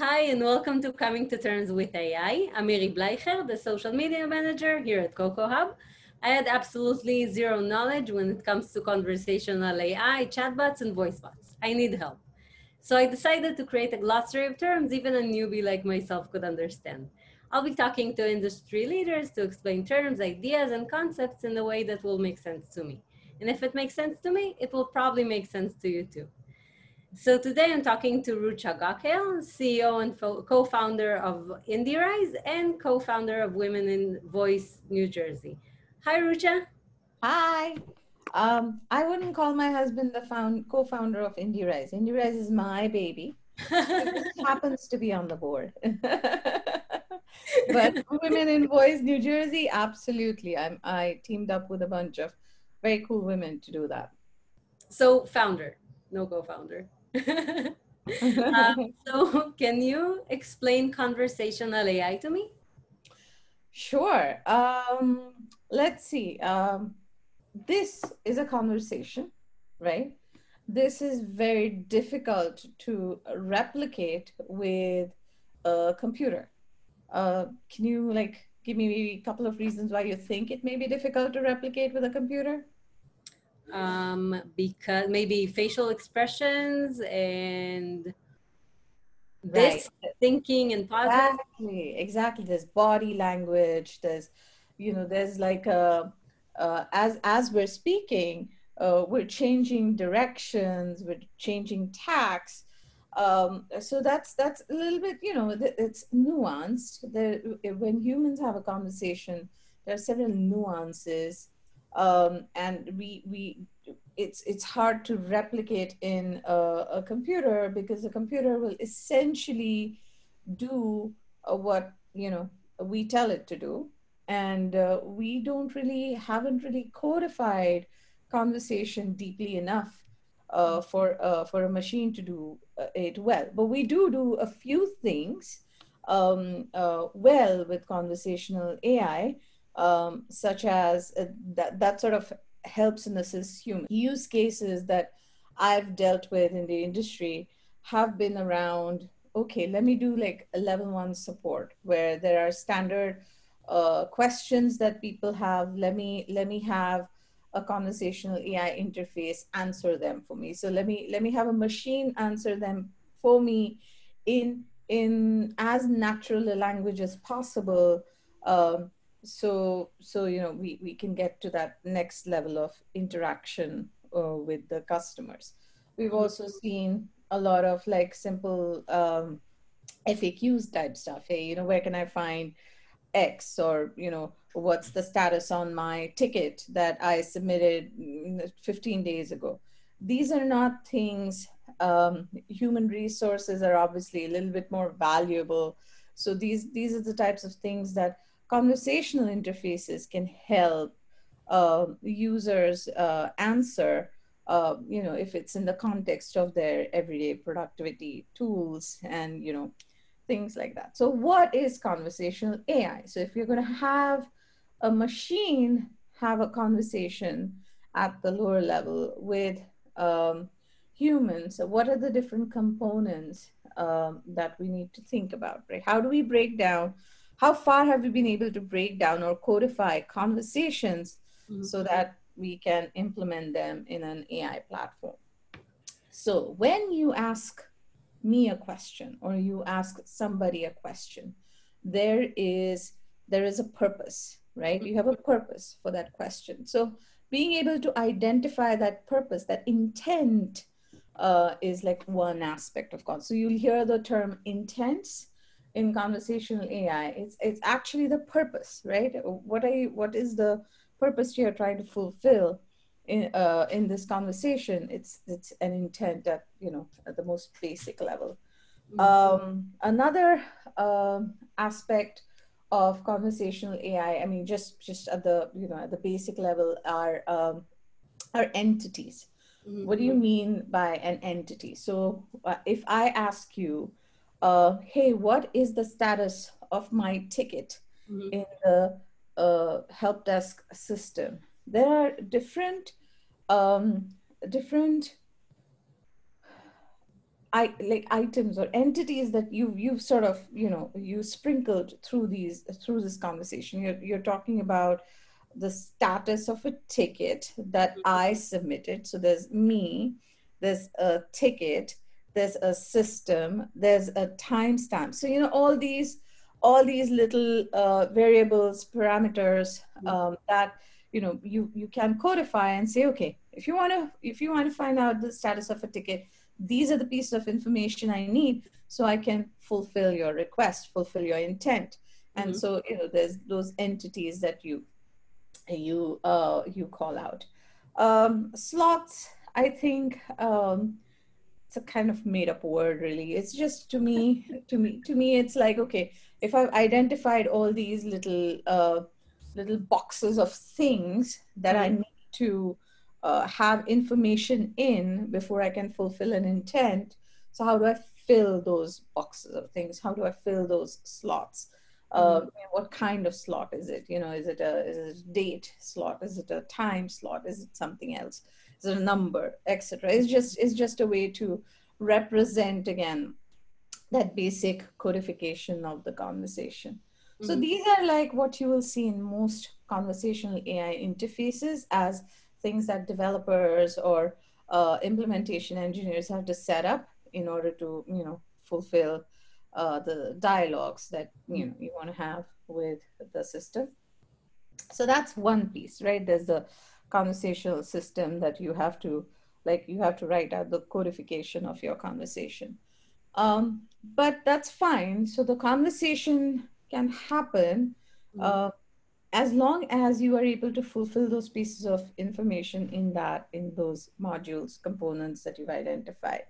Hi, and welcome to Coming to Terms with AI. I'm Miri Bleicher, the social media manager here at Coco Hub. I had absolutely zero knowledge when it comes to conversational AI, chatbots, and voice bots. I need help. So I decided to create a glossary of terms even a newbie like myself could understand. I'll be talking to industry leaders to explain terms, ideas, and concepts in a way that will make sense to me. And if it makes sense to me, it will probably make sense to you too. So today I'm talking to Rucha Gokhale, CEO and co-founder of IndieRise and co-founder of Women in Voice New Jersey. Hi, Rucha. Hi. Um, I wouldn't call my husband the found, co-founder of IndieRise. IndieRise is my baby. it happens to be on the board. but Women in Voice New Jersey, absolutely. I'm, I teamed up with a bunch of very cool women to do that. So founder, no co-founder. um, so can you explain conversational AI to me? Sure. Um, let's see. Um, this is a conversation, right? This is very difficult to replicate with a computer. Uh, can you like give me a couple of reasons why you think it may be difficult to replicate with a computer? um, because maybe facial expressions and this thinking and pauses. Exactly, exactly. There's body language. There's, you know, there's like a, uh, as as we're speaking, uh, we're changing directions, we're changing tacks. Um, so that's that's a little bit, you know, it's nuanced. There, when humans have a conversation, there are several nuances um, and we we it's it's hard to replicate in a, a computer because the computer will essentially do uh, what you know we tell it to do and uh, we don't really haven't really codified conversation deeply enough uh, for uh, for a machine to do it well but we do do a few things um, uh, well with conversational ai um, such as uh, that, that sort of helps and assists human. Use cases that I've dealt with in the industry have been around, okay, let me do like a level one support where there are standard uh, questions that people have. Let me, let me have a conversational AI interface answer them for me. So let me, let me have a machine answer them for me in, in as natural a language as possible. Um, so so you know we we can get to that next level of interaction uh, with the customers. We've also seen a lot of like simple um, faqs type stuff. Hey you know where can i find x or you know what's the status on my ticket that i submitted mm, 15 days ago. These are not things um, human resources are obviously a little bit more valuable. So these these are the types of things that conversational interfaces can help uh, users uh, answer, uh, you know, if it's in the context of their everyday productivity tools and, you know, things like that. So what is conversational AI? So if you're going to have a machine have a conversation at the lower level with um, humans, what are the different components um, that we need to think about, right? How do we break down how far have we been able to break down or codify conversations mm-hmm. so that we can implement them in an AI platform? So when you ask me a question or you ask somebody a question, there is there is a purpose, right? You have a purpose for that question. So being able to identify that purpose, that intent, uh, is like one aspect of God. So you'll hear the term intents in conversational AI. It's it's actually the purpose, right? What are you, what is the purpose you're trying to fulfill in uh, in this conversation? It's it's an intent at you know at the most basic level. Mm-hmm. Um, another um, aspect of conversational AI, I mean, just just at the you know at the basic level are um, are entities. Mm-hmm. What do you mean by an entity? So uh, if I ask you, uh, hey, what is the status of my ticket mm-hmm. in the uh, help desk system? There are different um, different I like items or entities that you you've sort of you know you sprinkled through these through this conversation. You're you're talking about the status of a ticket that mm-hmm. I submitted. So there's me, there's a ticket, there's a system, there's a timestamp. So you know all these all these little uh, variables, parameters mm-hmm. um, that you know you you can codify and say, okay, if you want to if you want to find out the status of a ticket, these are the pieces of information I need so I can fulfill your request, fulfill your intent. And mm-hmm. so, you know, there's those entities that you you uh, you call out. Um, slots, I think um, it's a kind of made up word really. It's just to me, to me, to me, it's like, okay, if I've identified all these little uh, little boxes of things that mm-hmm. I need to uh, have information in before I can fulfill an intent. So how do I fill those boxes of things? How do I fill those slots? Uh, mm-hmm. what kind of slot is it? You know, is it a is it a date slot? Is it a time slot? Is it something else? Is it a number, etc. It's just it's just a way to represent again that basic codification of the conversation. Mm-hmm. So these are like what you will see in most conversational AI interfaces as things that developers or uh, implementation engineers have to set up in order to you know fulfill uh, the dialogues that you know you want to have with the system. So that's one piece right? There's the conversational system that you have to like you have to write out the codification of your conversation. Um, but that's fine. So the conversation can happen mm-hmm. uh, as long as you are able to fulfill those pieces of information in that in those modules components that you've identified.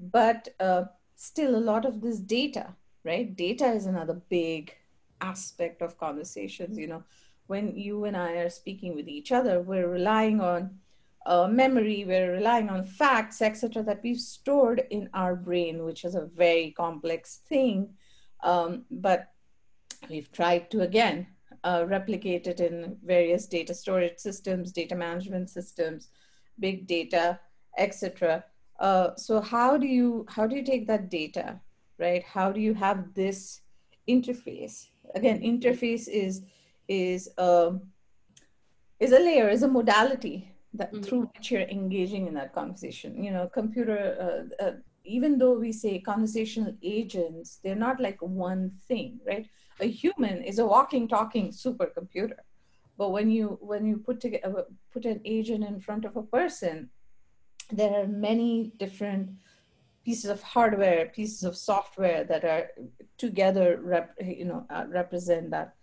But uh, still a lot of this data right? Data is another big aspect of conversations you know. When you and i are speaking with each other we're relying on uh, memory we're relying on facts etc that we've stored in our brain which is a very complex thing. Um, but we've tried to again uh, it in various data storage systems, data management systems, big data, etc. Uh, so how do you how do you take that data, right? How do you have this interface? Again, interface is is a um, is a layer, is a modality that mm-hmm. through which you're engaging in that conversation. You know, computer. Uh, uh even though we say conversational agents, they're not like one thing, right? a human is a walking, talking supercomputer. But when you when you put together put an agent in front of a person, there are many different pieces of hardware, pieces of software that are together, rep, you know, uh, represent that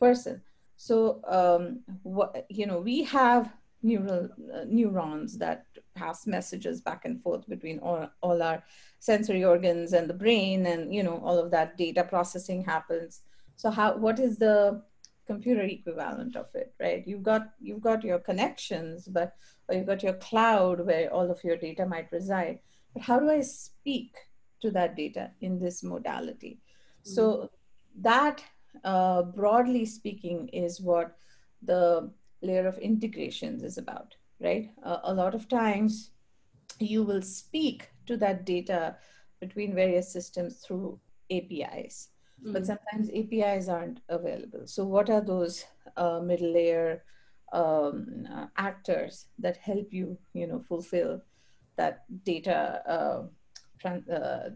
person. So, um, what you know, we have neural uh, neurons that pass messages back and forth between all, all our sensory organs and the brain, and you know, all of that data processing happens. So how what is the computer equivalent of it, right? You've got you've got your connections, but or you've got your cloud where all of your data might reside. But how do I speak to that data in this modality? Mm-hmm. So that uh, broadly speaking is what the layer of integrations is about, right? Uh, a lot of times you will speak to that data between various systems through APIs mm. but sometimes APIs aren't available. So what are those uh, middle layer um, uh, actors that help you, you know, fulfill that data, uh, trans- uh,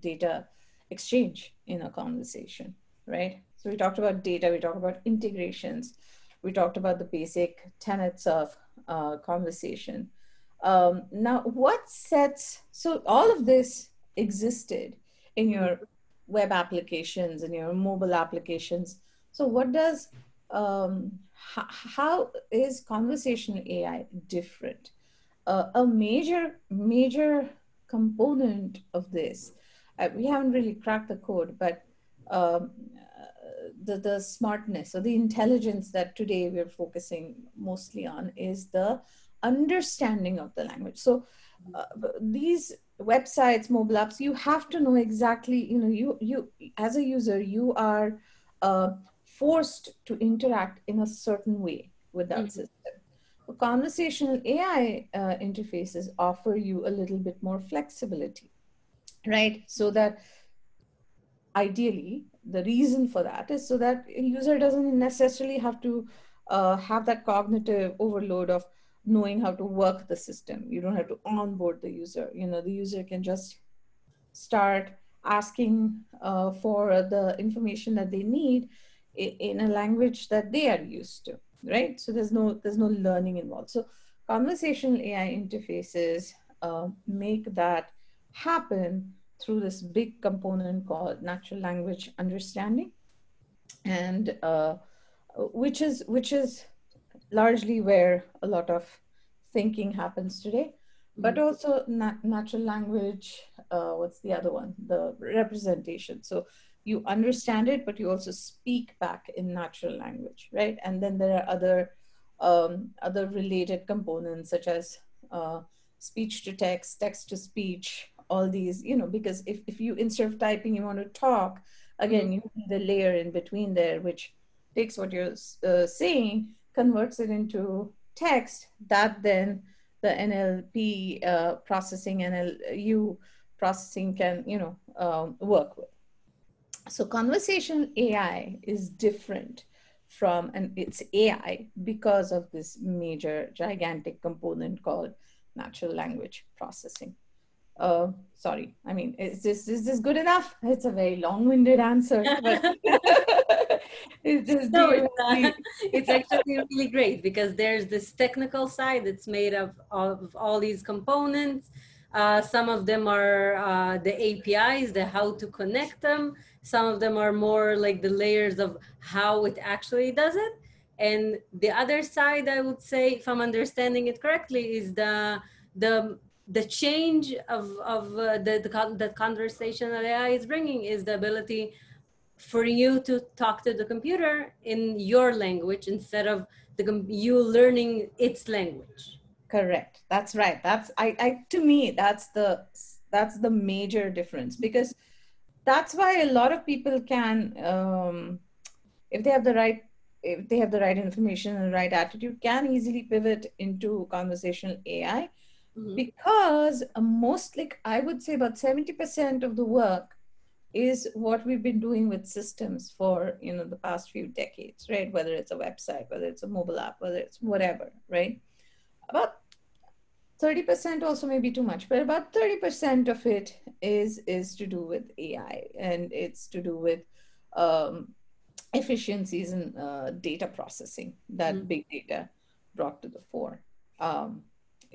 data exchange in a conversation, right? So we talked about data, we talked about integrations, we talked about the basic tenets of uh, conversation. Um, now, what sets, so all of this existed in your web applications and your mobile applications. So what does, um, h- how is conversational AI different? Uh, a major, major component of this, uh, we haven't really cracked the code, but um, the, the smartness or the intelligence that today we're focusing mostly on is the understanding of the language. So uh, these websites mobile apps you have to know exactly you know you you as a user you are uh, forced to interact in a certain way with that mm-hmm. system conversational AI uh, interfaces offer you a little bit more flexibility, right? So that ideally, the reason for that is so that a user doesn't necessarily have to uh, have that cognitive overload of knowing how to work the system. You don't have to onboard the user. You know, the user can just start asking uh, for the information that they need in a language that they are used to right so there's no there's no learning involved so conversational ai interfaces uh, make that happen through this big component called natural language understanding. And uh, which is which is largely where a lot of thinking happens today. But mm-hmm. also nat- natural language uh, what's the other one? The representation. So you understand it but you also speak back in natural language right? And then there are other um, other related components such as uh, speech to text text to speech all these you know because if, if you instead of typing you want to talk again mm-hmm. you need a layer in between there which takes what you're uh, saying converts it into text that then the NLP uh, processing, NLU processing can, you know, um, work with. So conversational AI is different from, and it's AI because of this major gigantic component called natural language processing. Uh, sorry, I mean, is this is this good enough? It's a very long-winded answer, it's just no, it's, it's actually really great because there's this technical side that's made of, of all these components. Uh, some of them are uh, the APIs, the how to connect them. Some of them are more like the layers of how it actually does it. And the other side, I would say, if I'm understanding it correctly, is the the the change of of uh, the, the the AI is bringing is the ability for you to talk to the computer in your language instead of the you learning its language. Correct. That's right. That's I, I to me that's the that's the major difference because that's why a lot of people can um, if they have the right if they have the right information and the right attitude can easily pivot into conversational ai mm-hmm. because most like i would say about 70% of the work is what we've been doing with systems for you know the past few decades right whether it's a website whether it's a mobile app whether it's whatever right about 30% also may be too much but about 30% of it is is to do with ai and it's to do with um, efficiencies in uh, data processing that mm-hmm. big data brought to the fore um,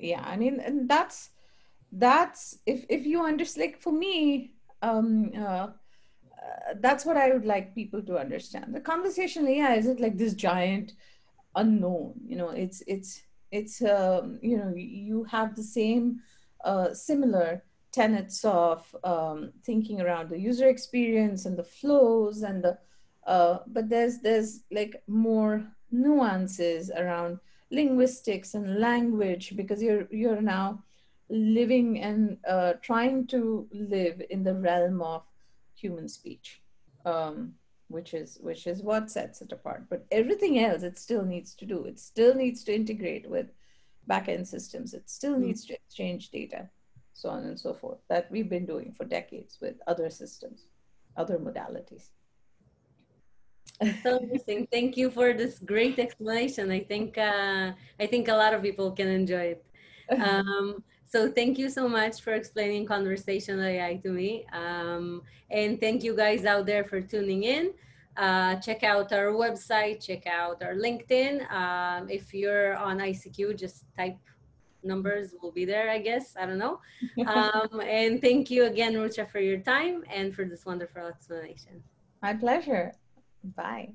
yeah i mean and that's that's if if you understand like for me um, uh, uh, that's what I would like people to understand. The conversation AI isn't like this giant unknown. You know, it's it's it's um, you know you have the same uh, similar tenets of um, thinking around the user experience and the flows and the uh, but there's there's like more nuances around linguistics and language because you're you're now living and uh, trying to live in the realm of human speech, um, which is which is what sets it apart. But everything else, it still needs to do. It still needs to integrate with backend systems. It still mm-hmm. needs to exchange data, so on and so forth. That we've been doing for decades with other systems, other modalities. So interesting. Thank you for this great explanation. I think uh, I think a lot of people can enjoy it. Um, so thank you so much for explaining conversational AI to me. Um, and thank you guys out there for tuning in. Uh, check out our website, check out our LinkedIn. Um, if you're on ICQ, just type numbers will be there, I guess. I don't know. Um, and thank you again, Rucha, for your time and for this wonderful explanation. My pleasure. Bye.